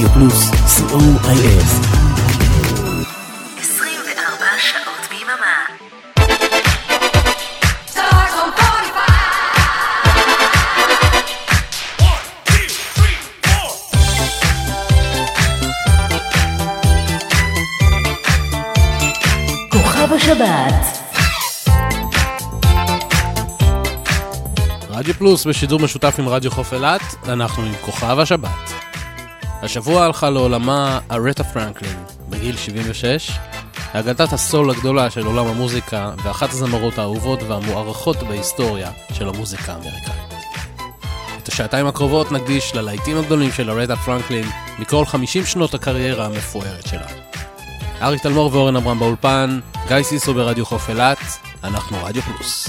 רדיו פלוס, סיום co.il 24 שעות ביממה. רדיו פלוס בשידור משותף עם רדיו חוף אילת, אנחנו עם כוכב השבת. השבוע הלכה לעולמה ארטה פרנקלין, בגיל 76, להגדת הסול הגדולה של עולם המוזיקה ואחת הזמרות האהובות והמוערכות בהיסטוריה של המוזיקה האמריקאית. את השעתיים הקרובות נקדיש ללהיטים הגדולים של ארטה פרנקלין מכל 50 שנות הקריירה המפוארת שלה. אריק תלמור ואורן אברהם באולפן, גיא סיסו ברדיו חוף אילת, אנחנו רדיו פלוס.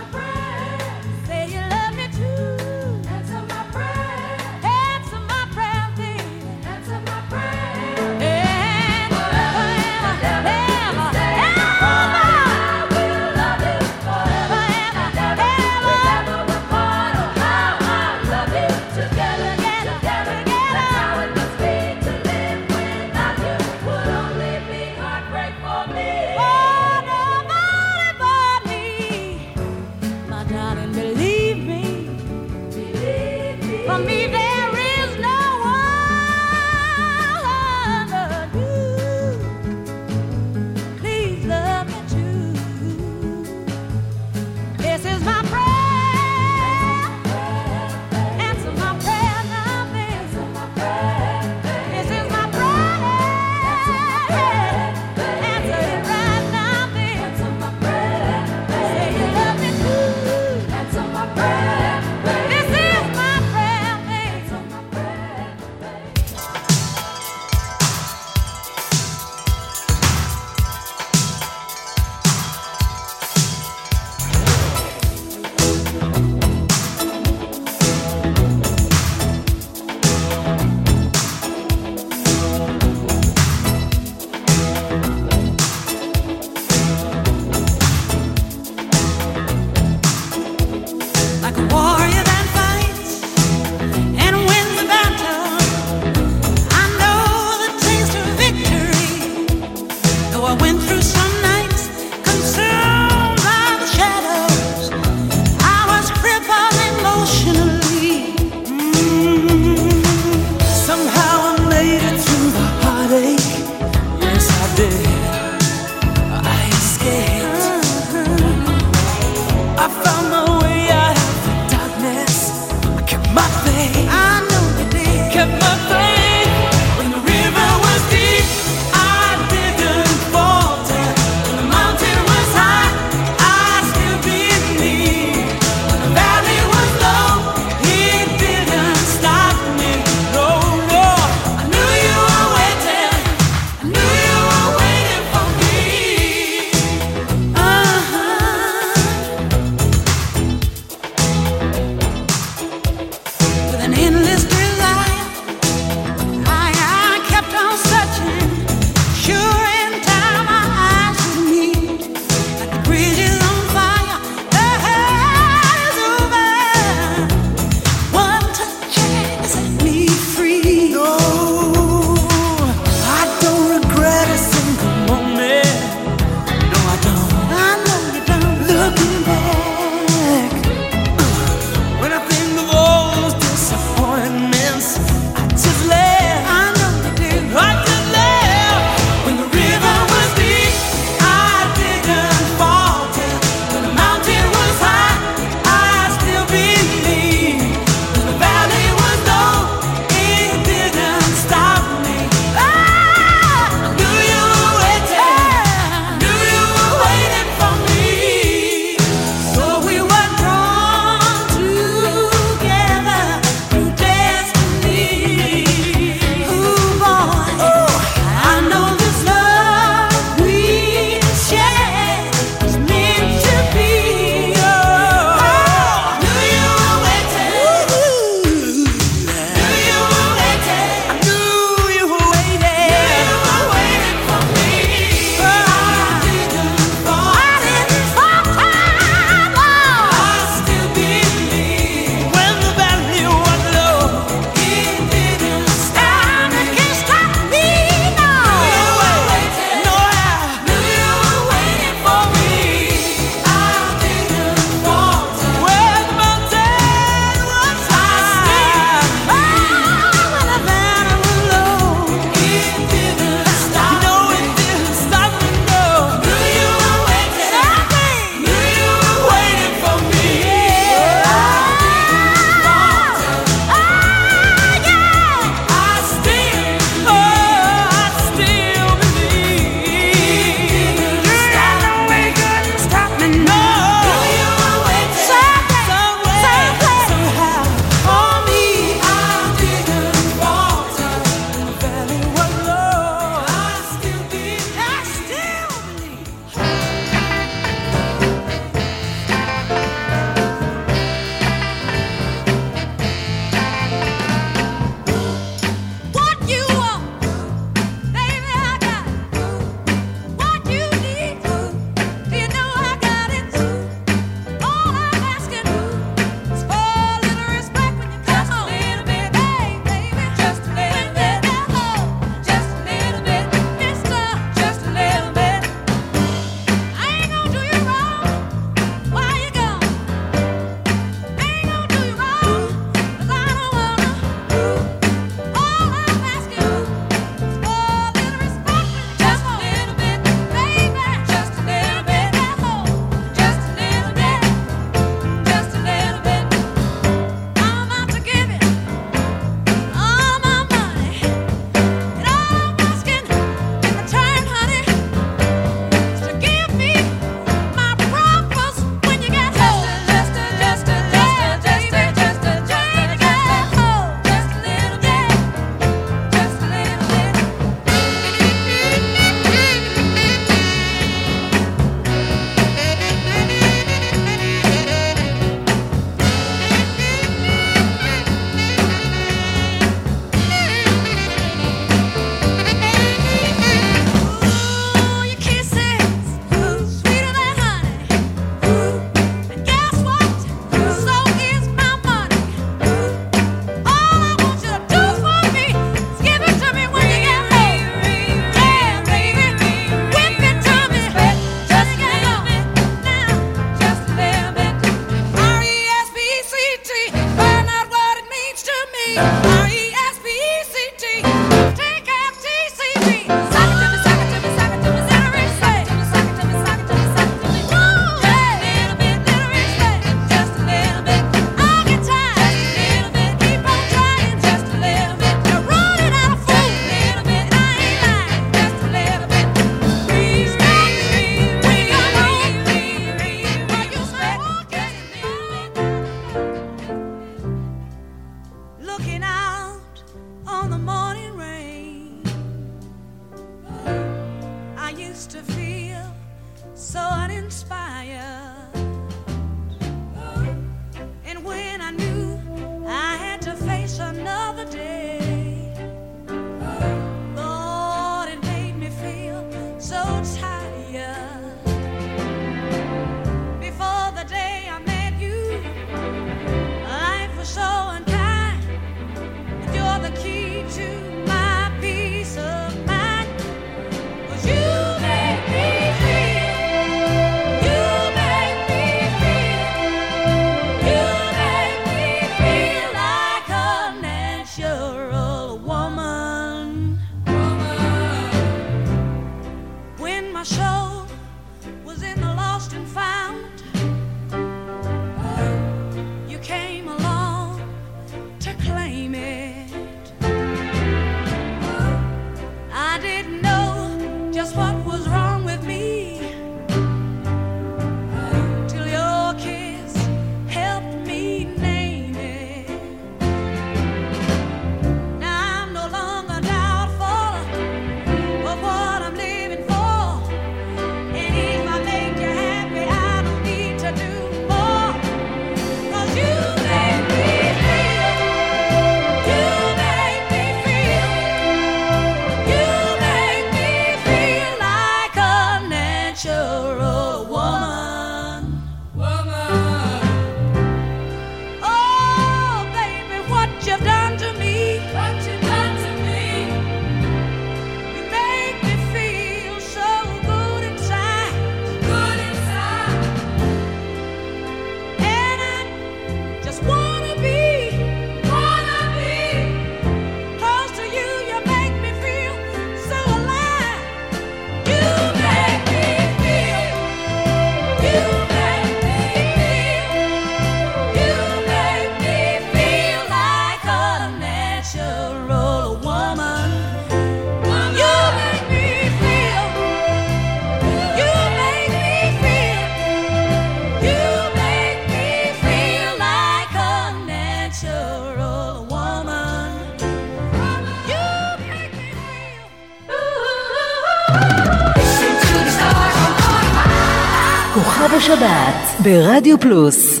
השבת ברדיו פלוס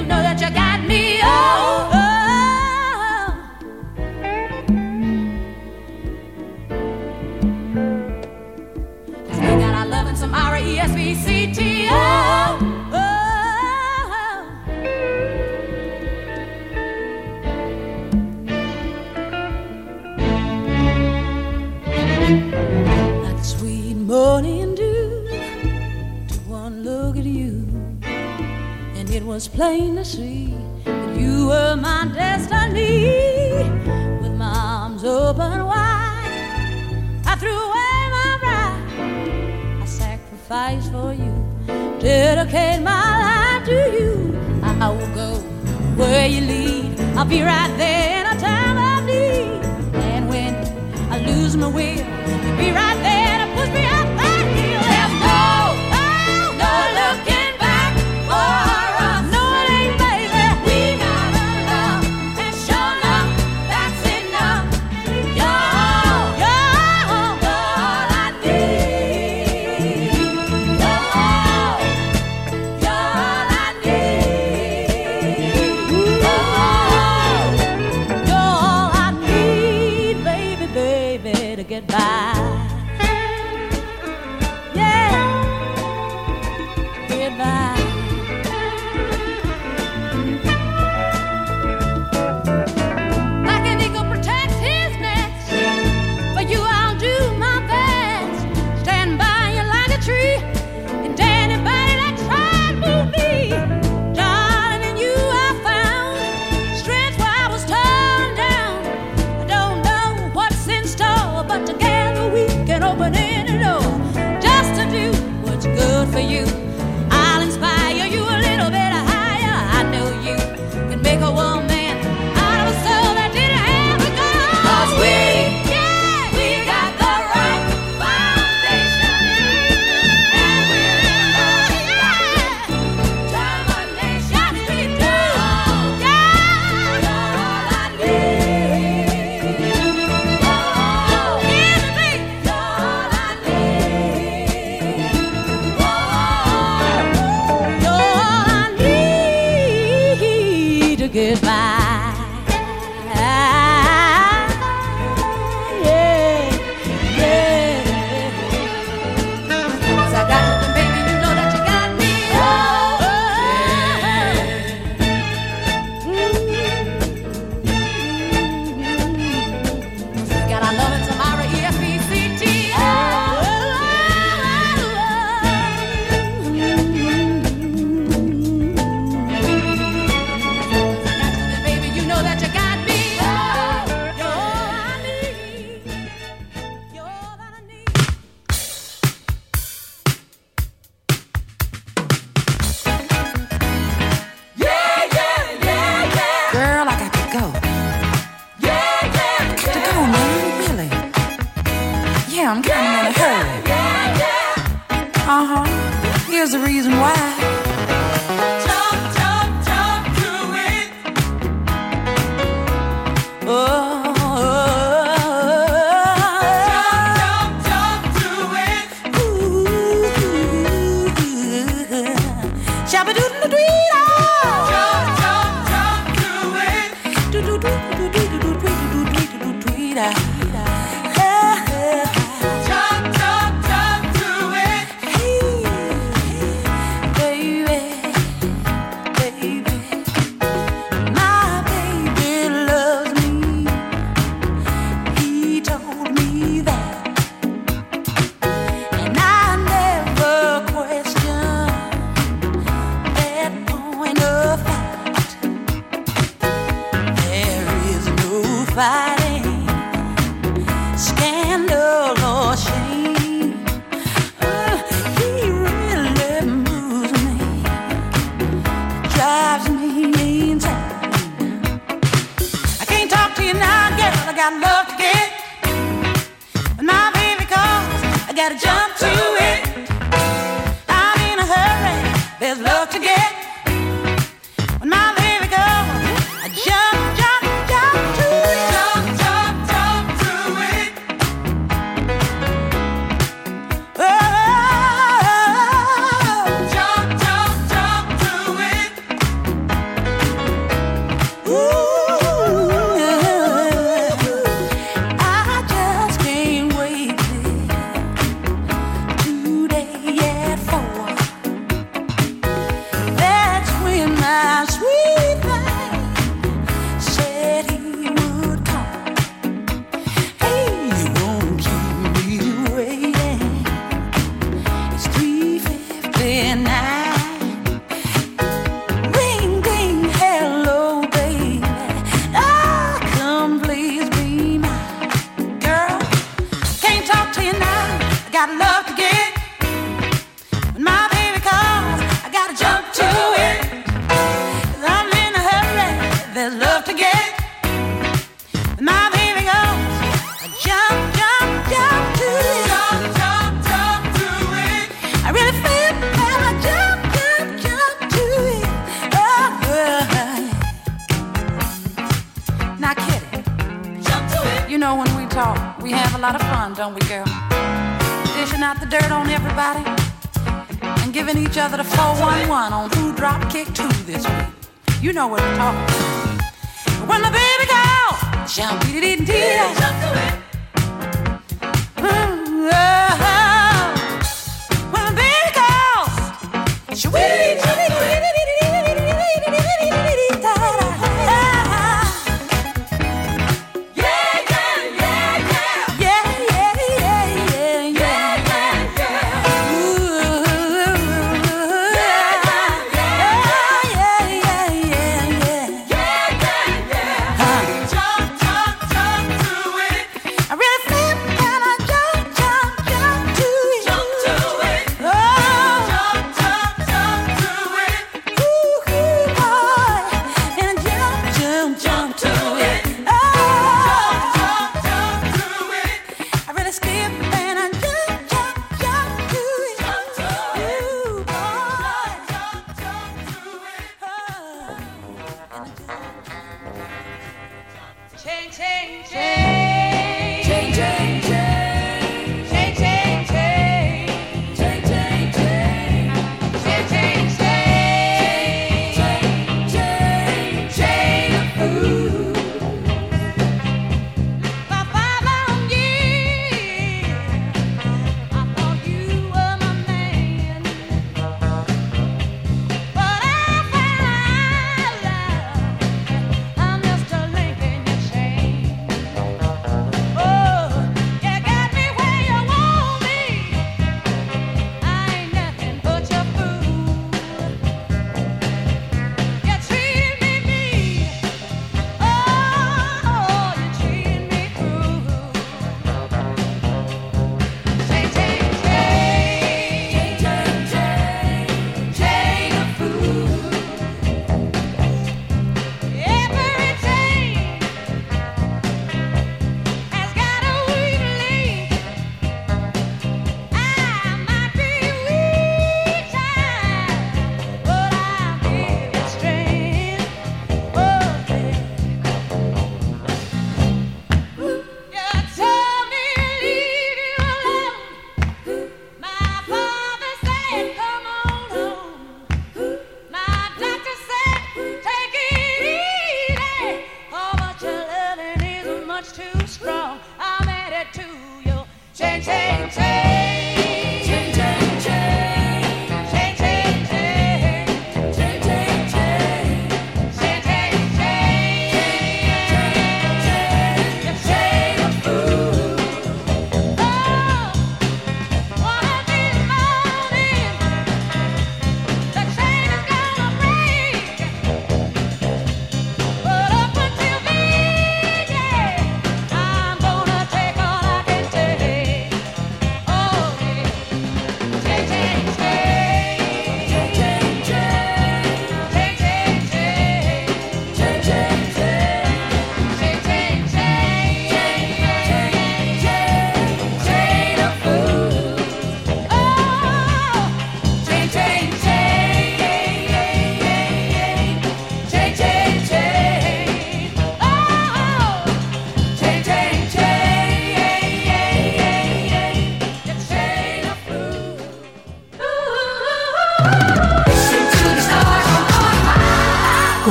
you know that you got was plain to see that you were my destiny. With my arms open wide, I threw away my pride. I sacrificed for you, dedicate my life to you. I will go where you lead. I'll be right there. I'm kinda in a hurry. Uh huh. Here's the reason why.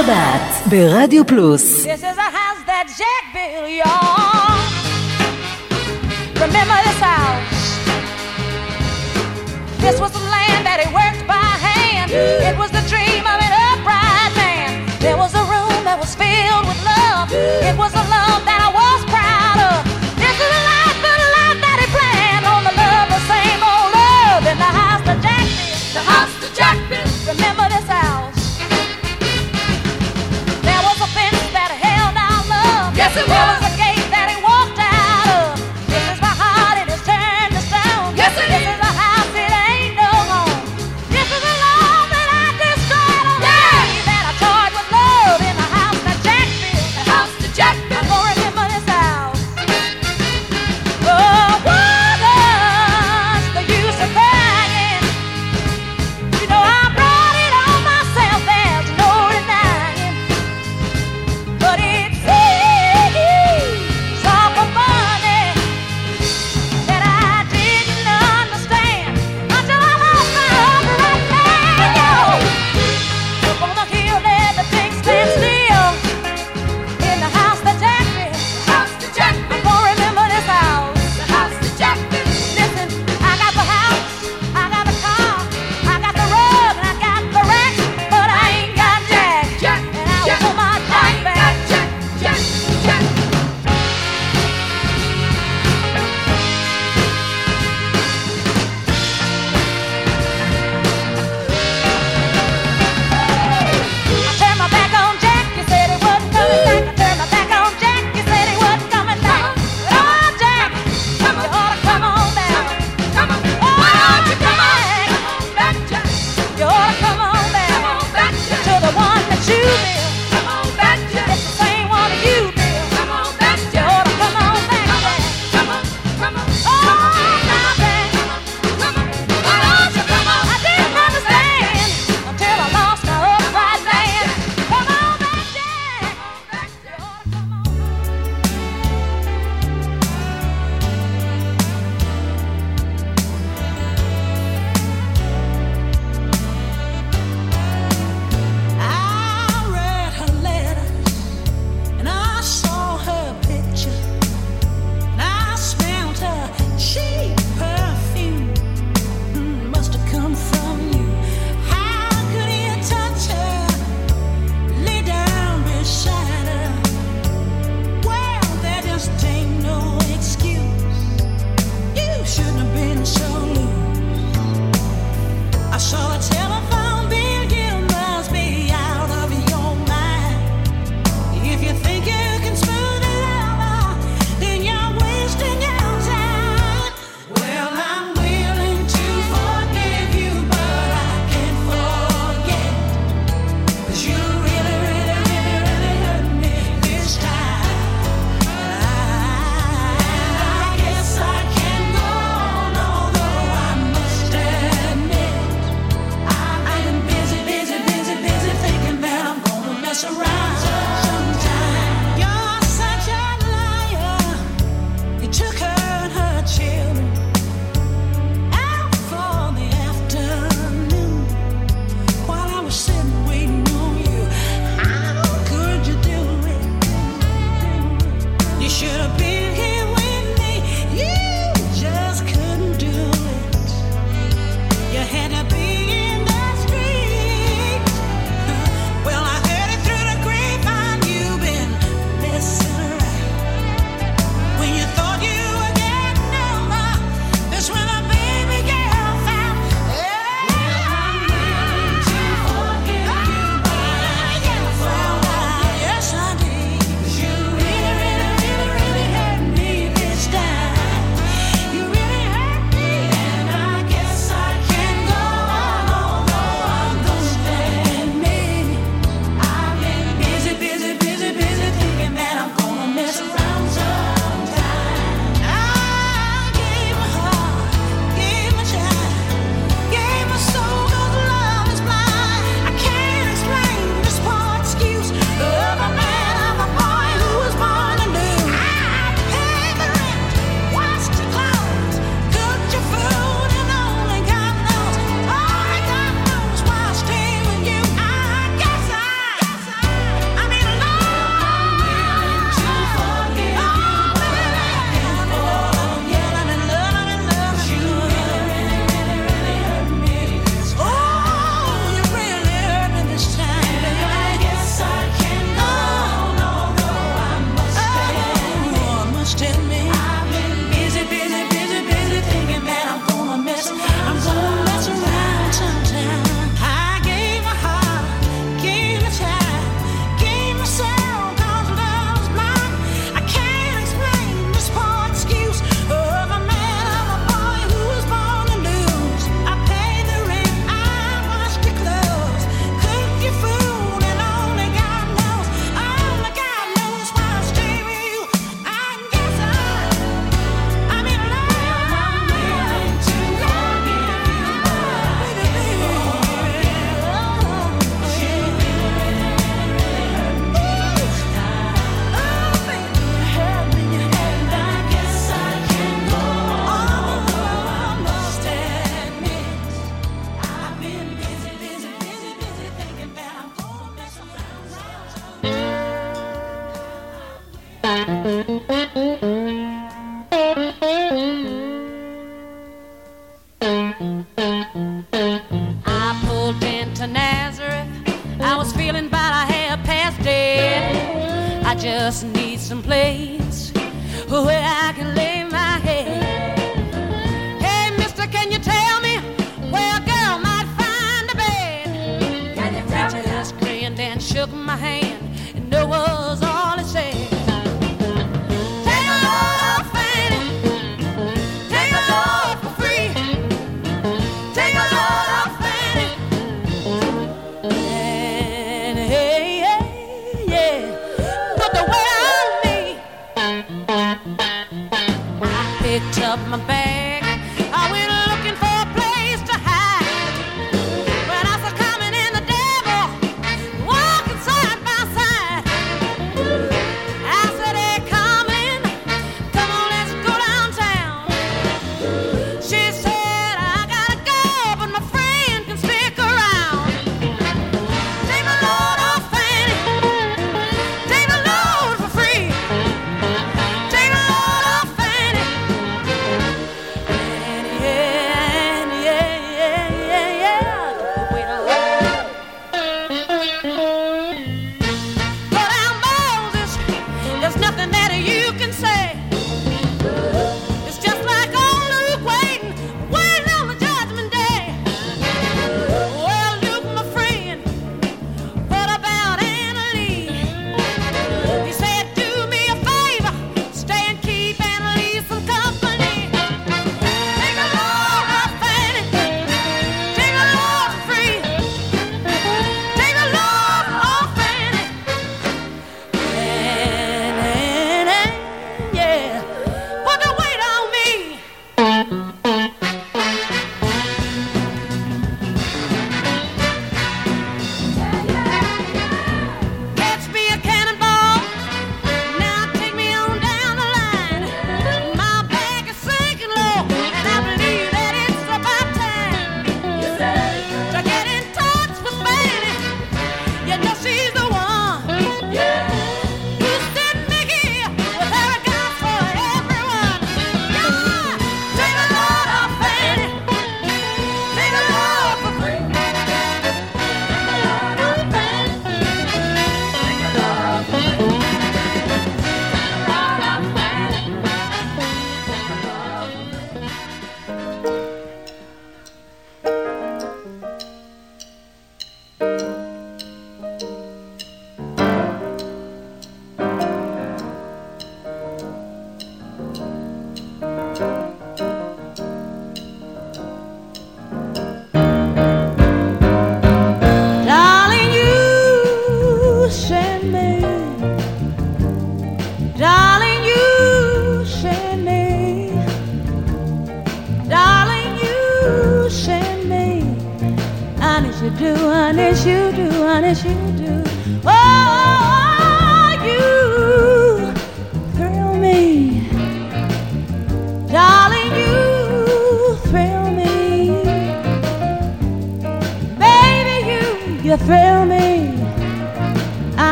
השבת ברדיו פלוס. This is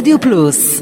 Rádio Plus.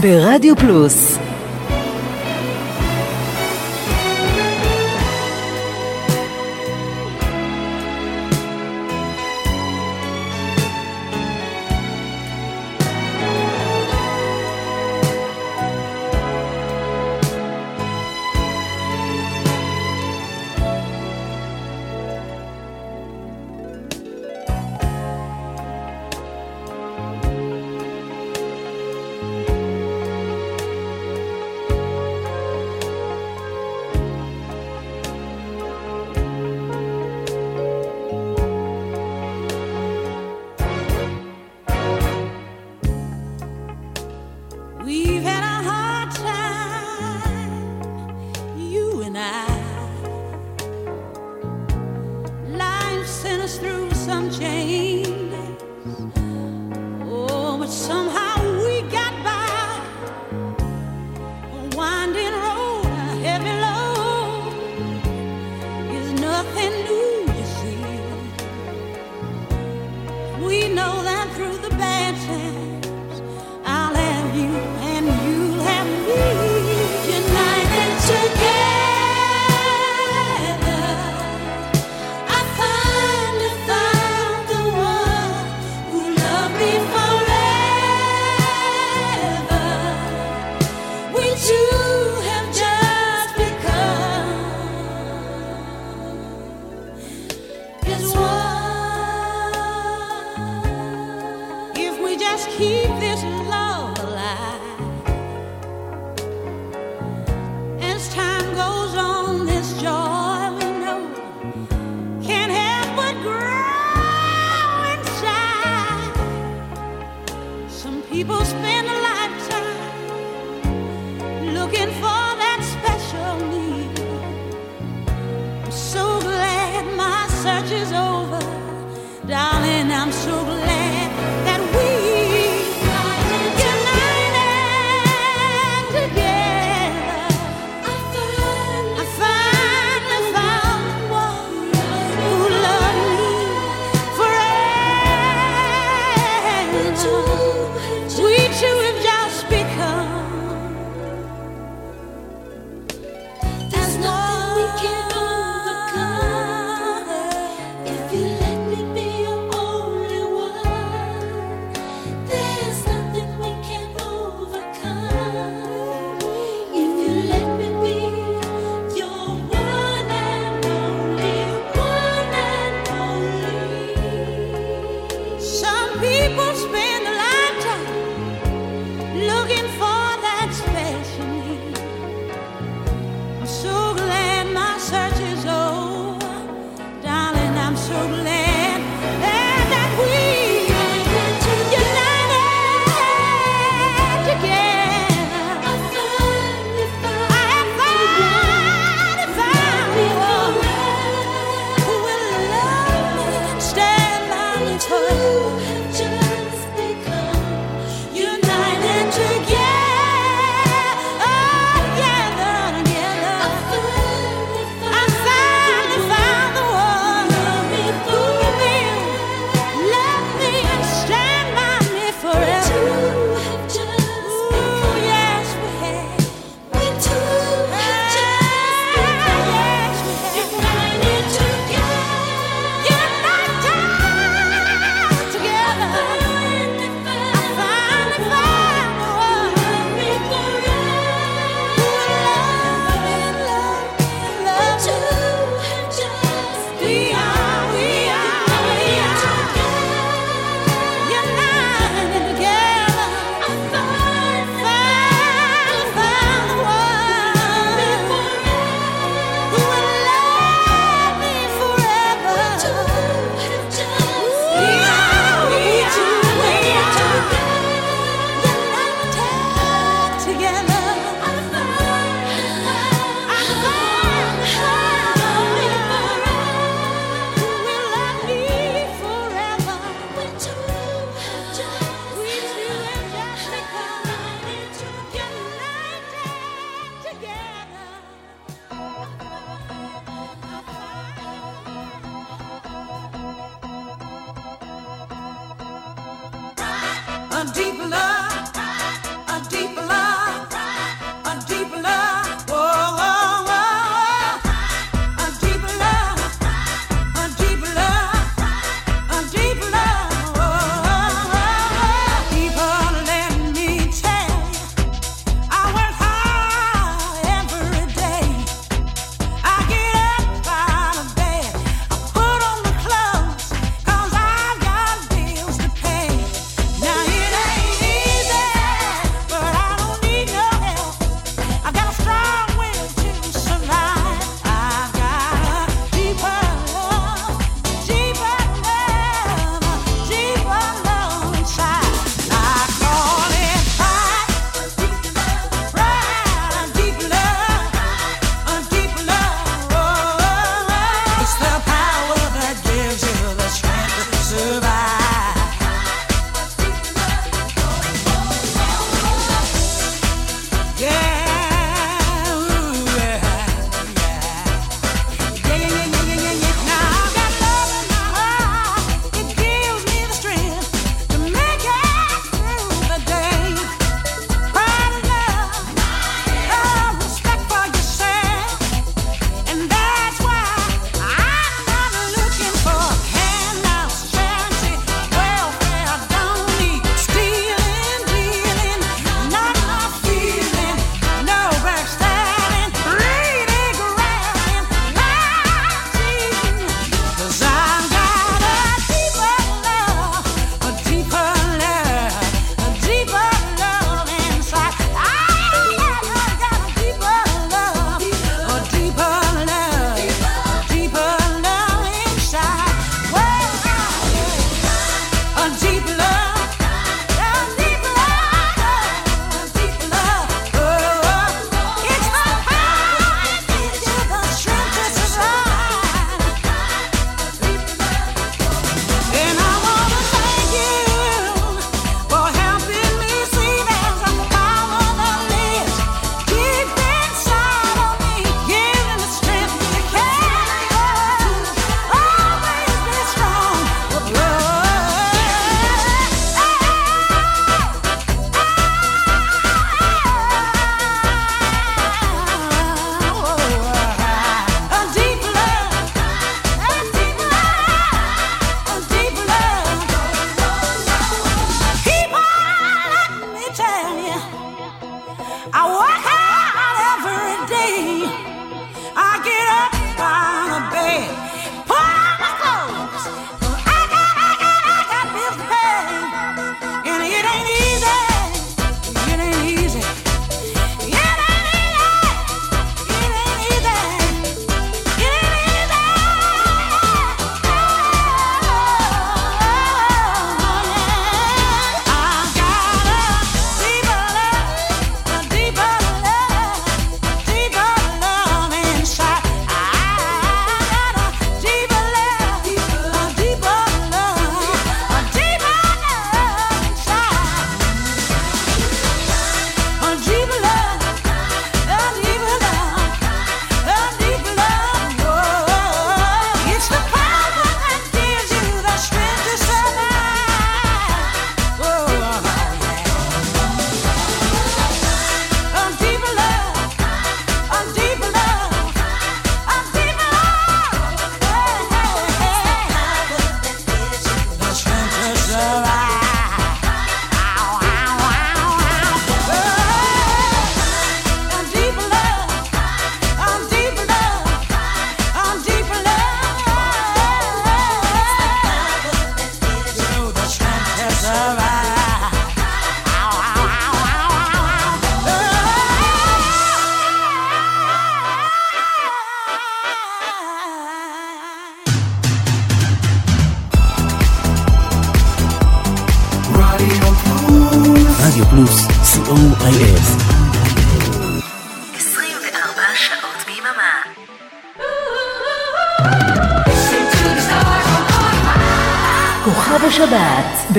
ברדיו פלוס some change.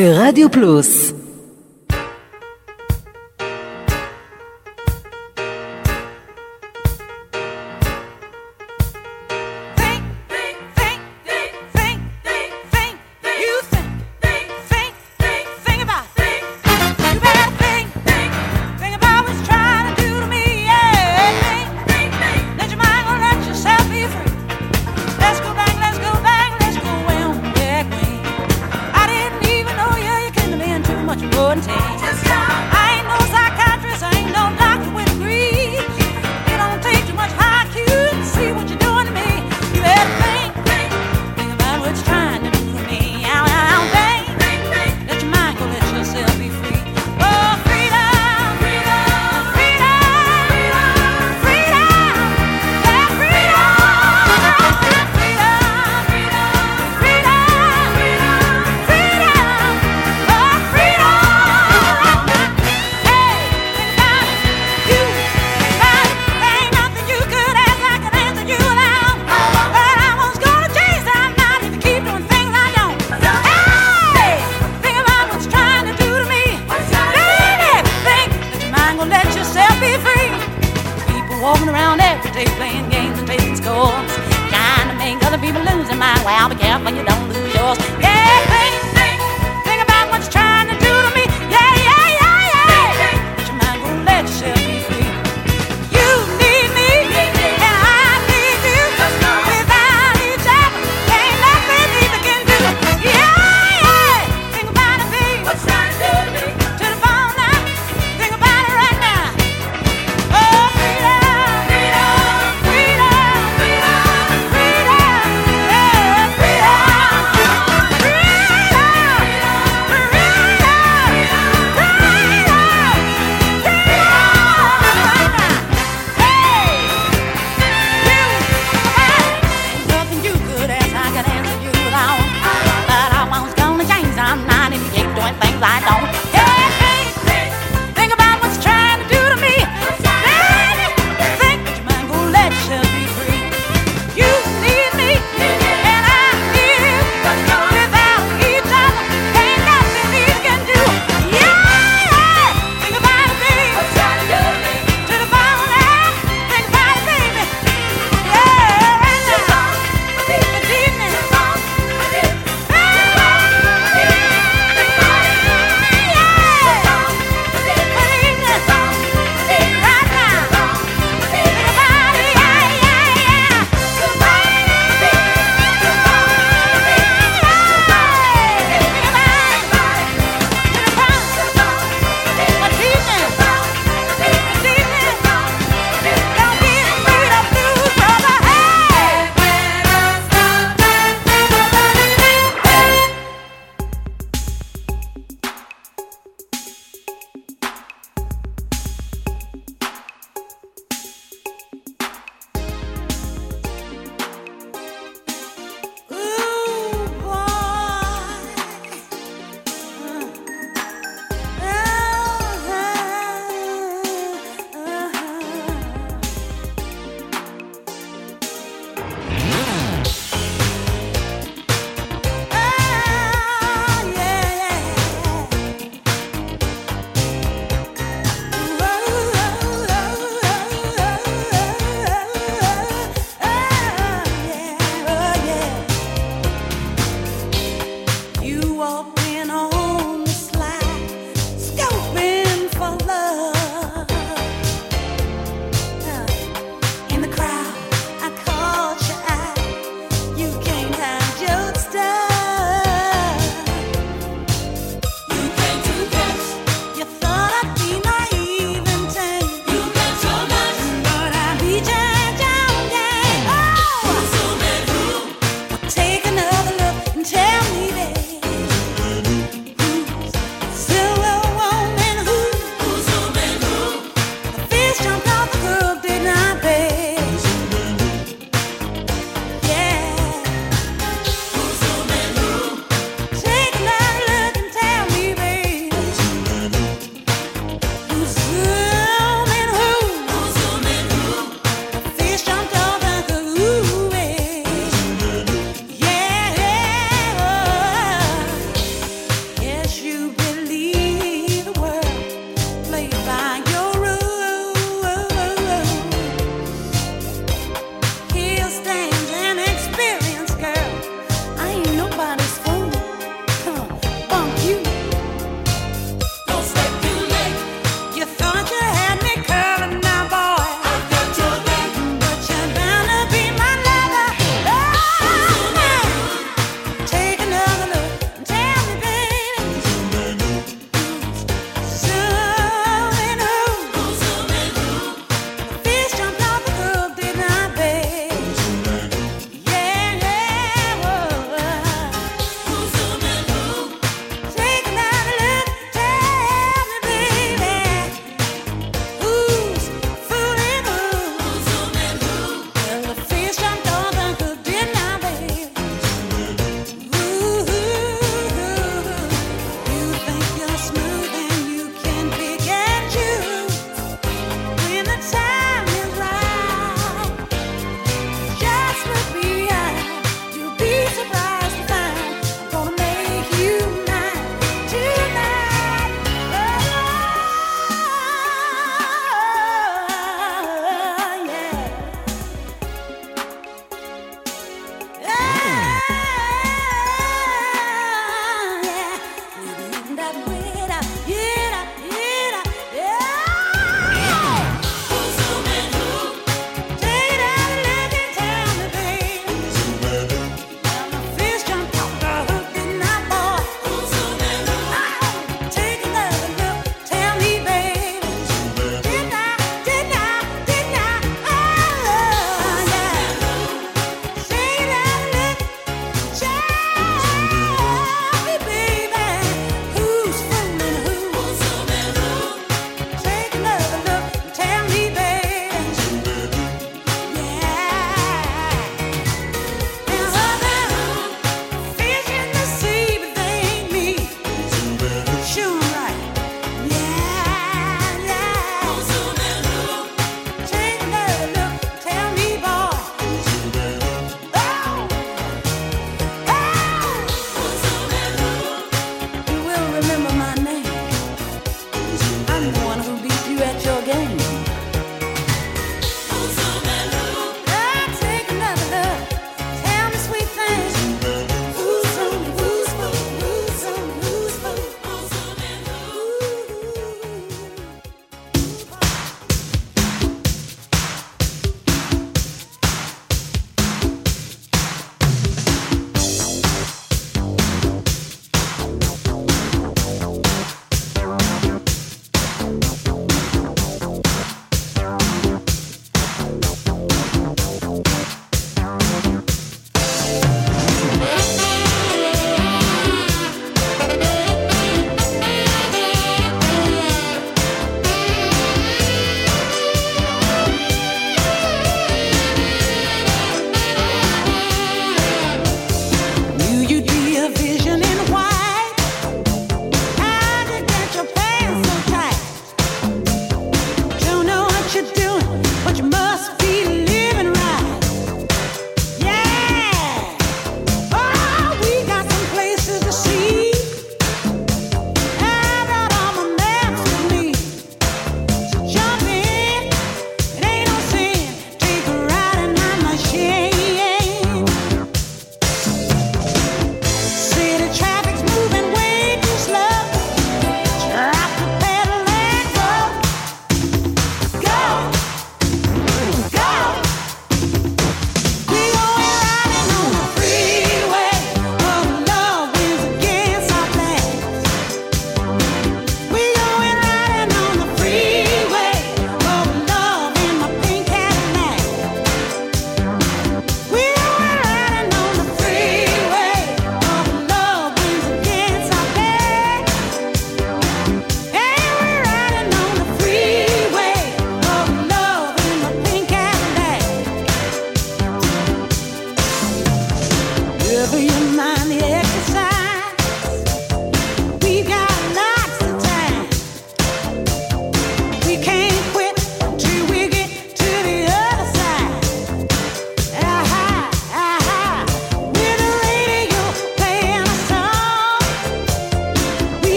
ברדיו פלוס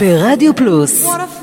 ברדיו פלוס. What a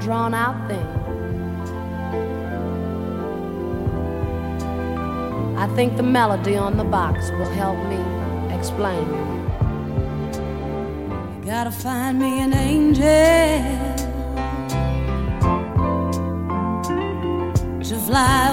drawn out thing. I think the melody on the box will help me explain. You gotta find me an angel to fly.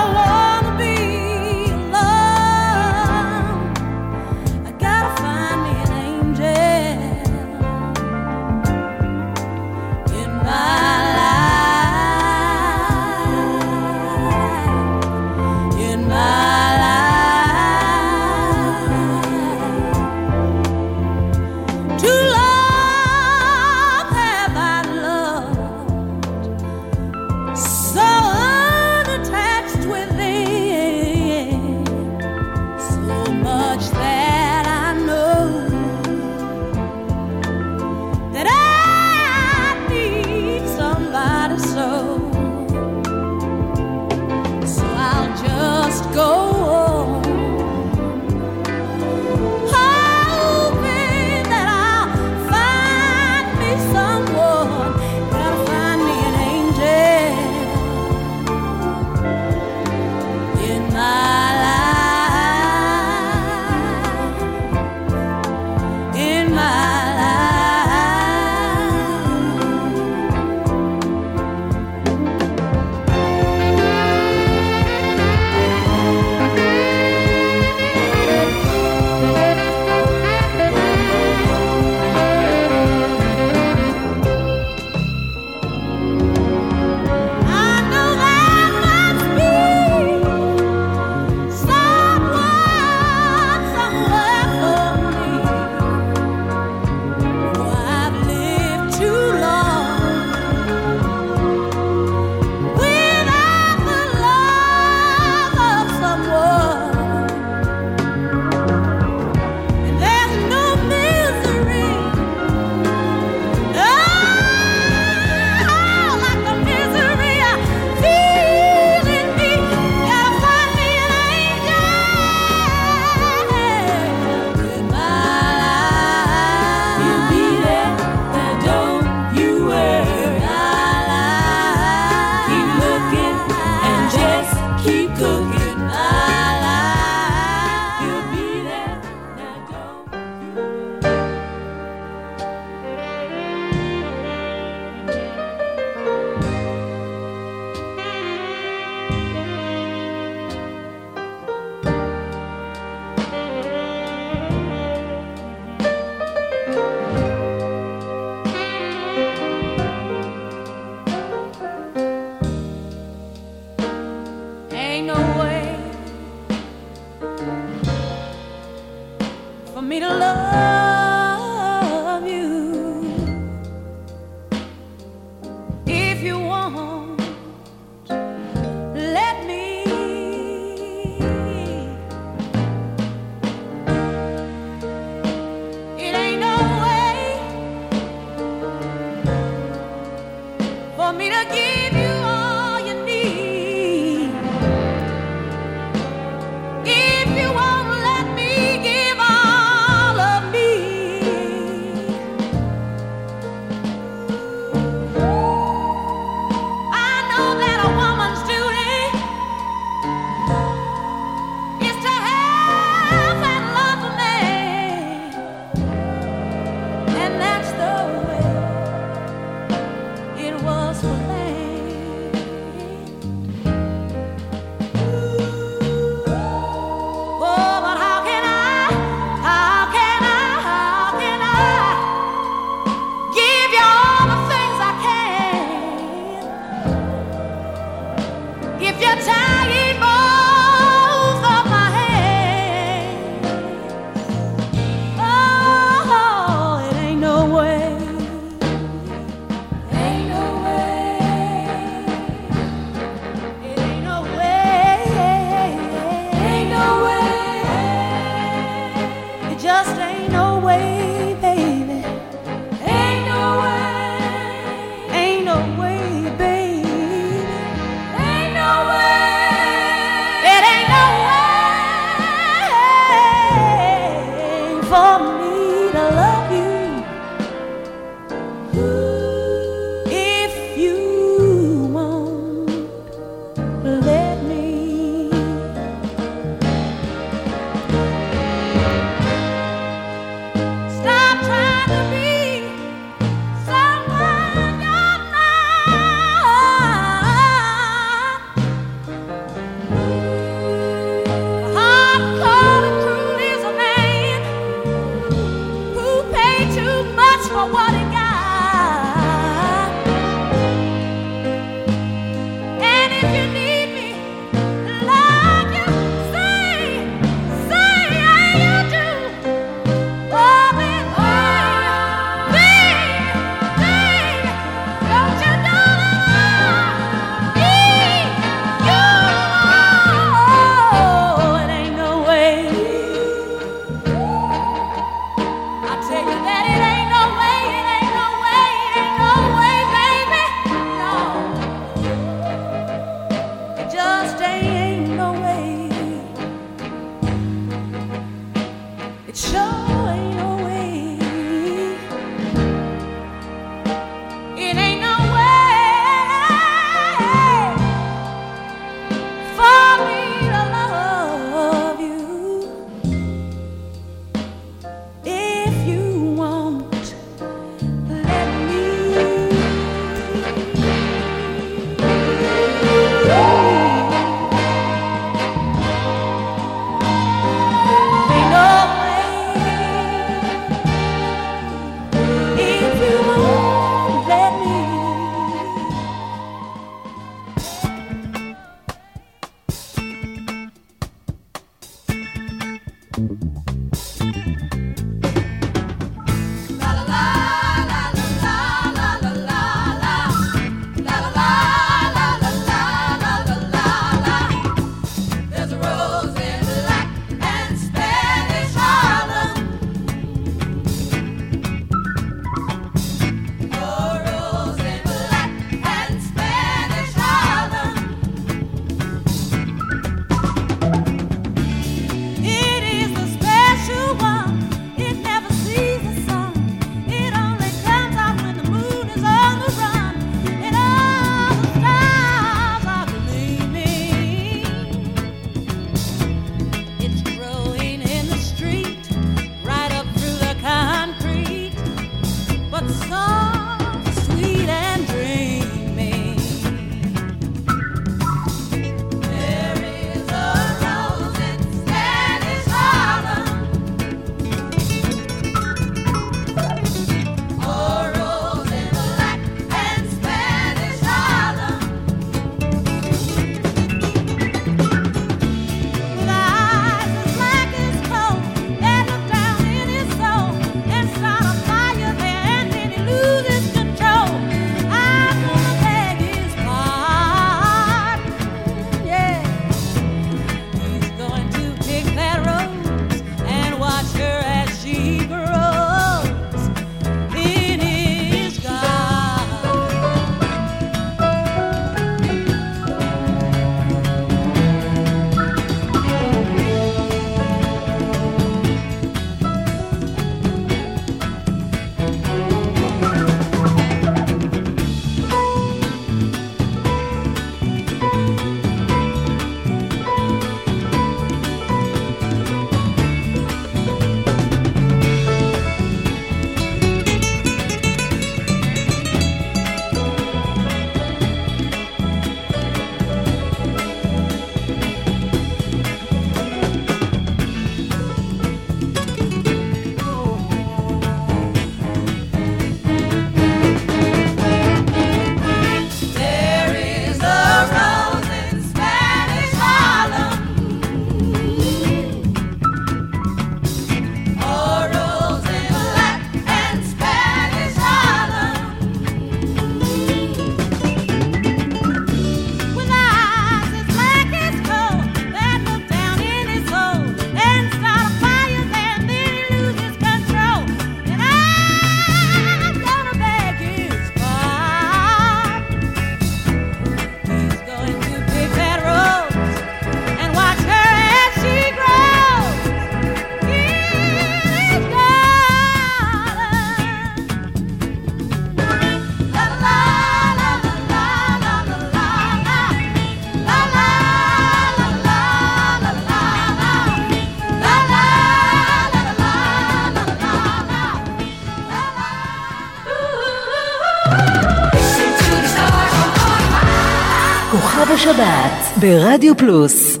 שבת ברדיו פלוס.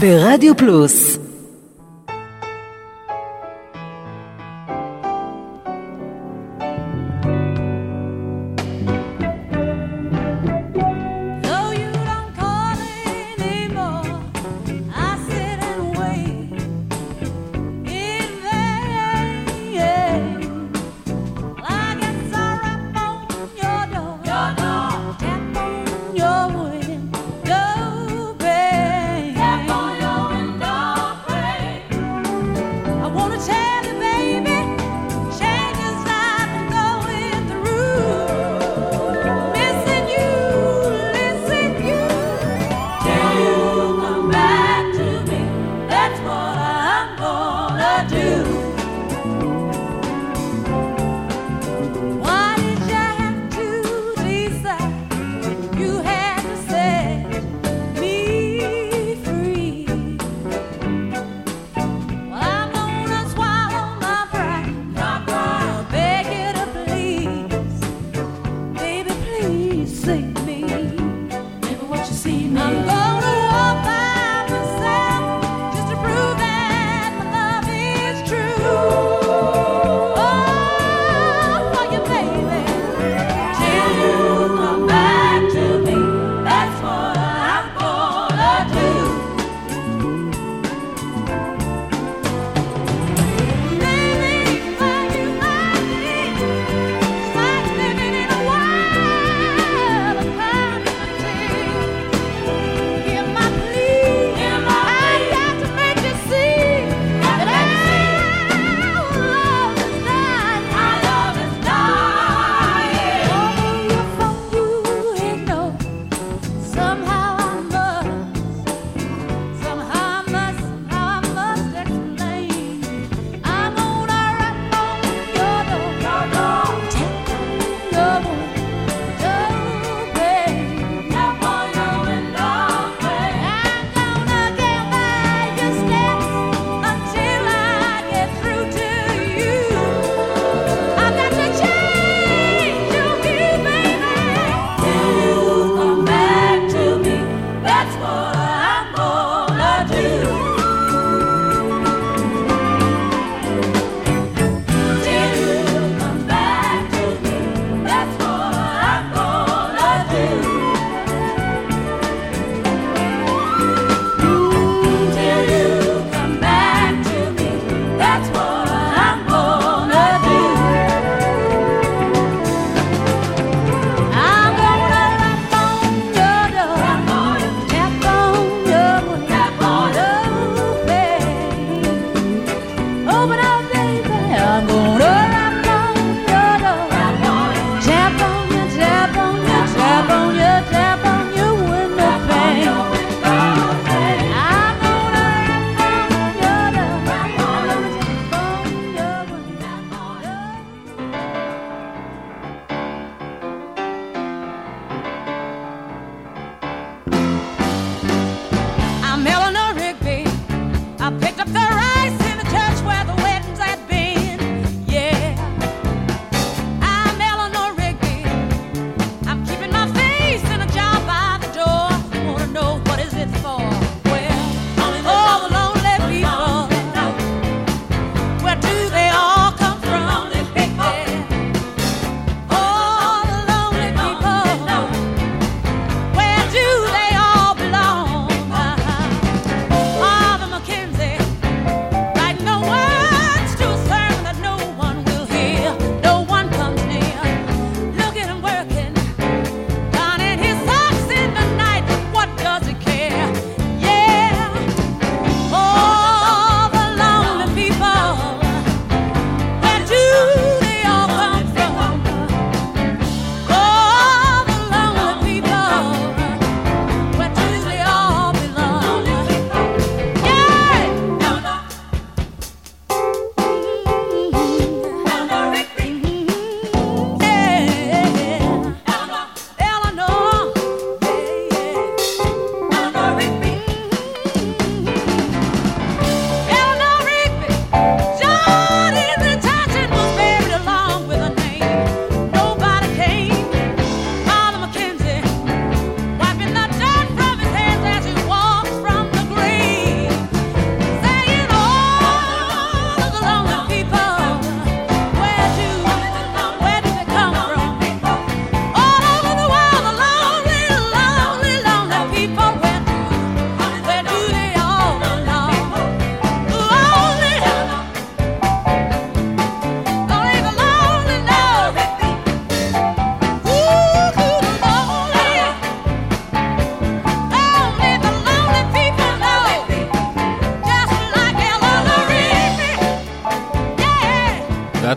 ברדיו פלוס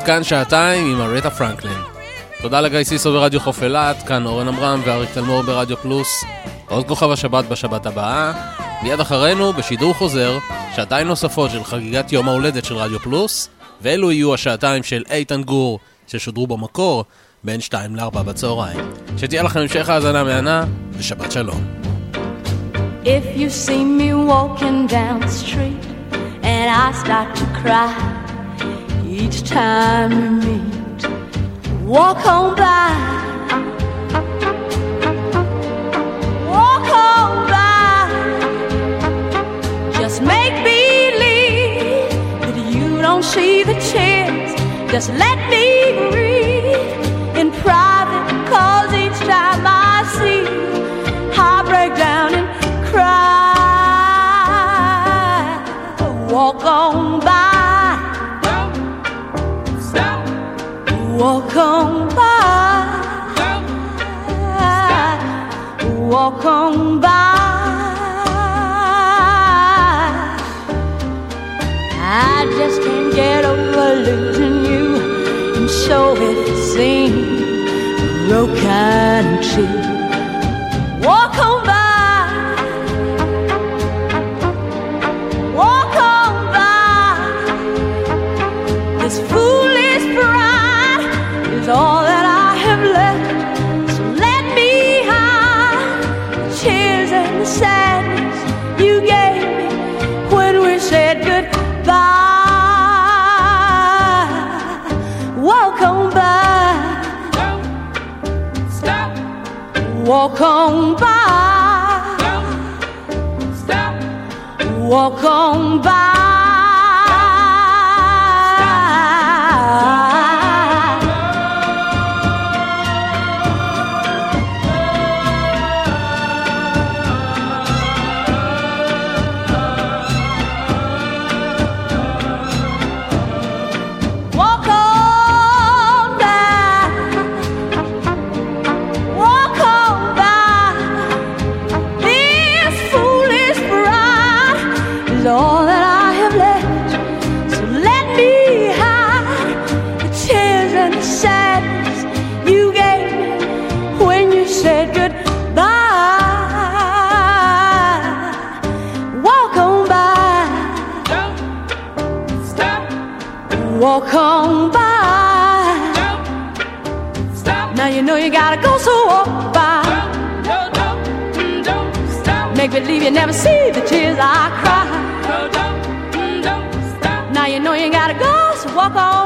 כאן שעתיים עם ארטה פרנקלין. תודה לגיא סיסו ברדיו חוף אילת, כאן אורן עמרם ואריק תלמור ברדיו פלוס. עוד כוכב השבת בשבת הבאה. מיד אחרינו, בשידור חוזר, שעתיים נוספות של חגיגת יום ההולדת של רדיו פלוס, ואלו יהיו השעתיים של איתן גור, ששודרו במקור, בין 2 ל-4 בצהריים. שתהיה לכם המשך האזנה מהנה, ושבת שלום. If you see me walking down the street and I start to cry each time we meet, walk on by. Walk on by. Just make believe that you don't see the tears. Just let me read in private, Walk on by. Walk on by. I just can't get over losing you, and so it seems broken too. Walk Walk on by. Stop. Walk on by. Never see the tears I cry. Now you know you gotta go, so walk on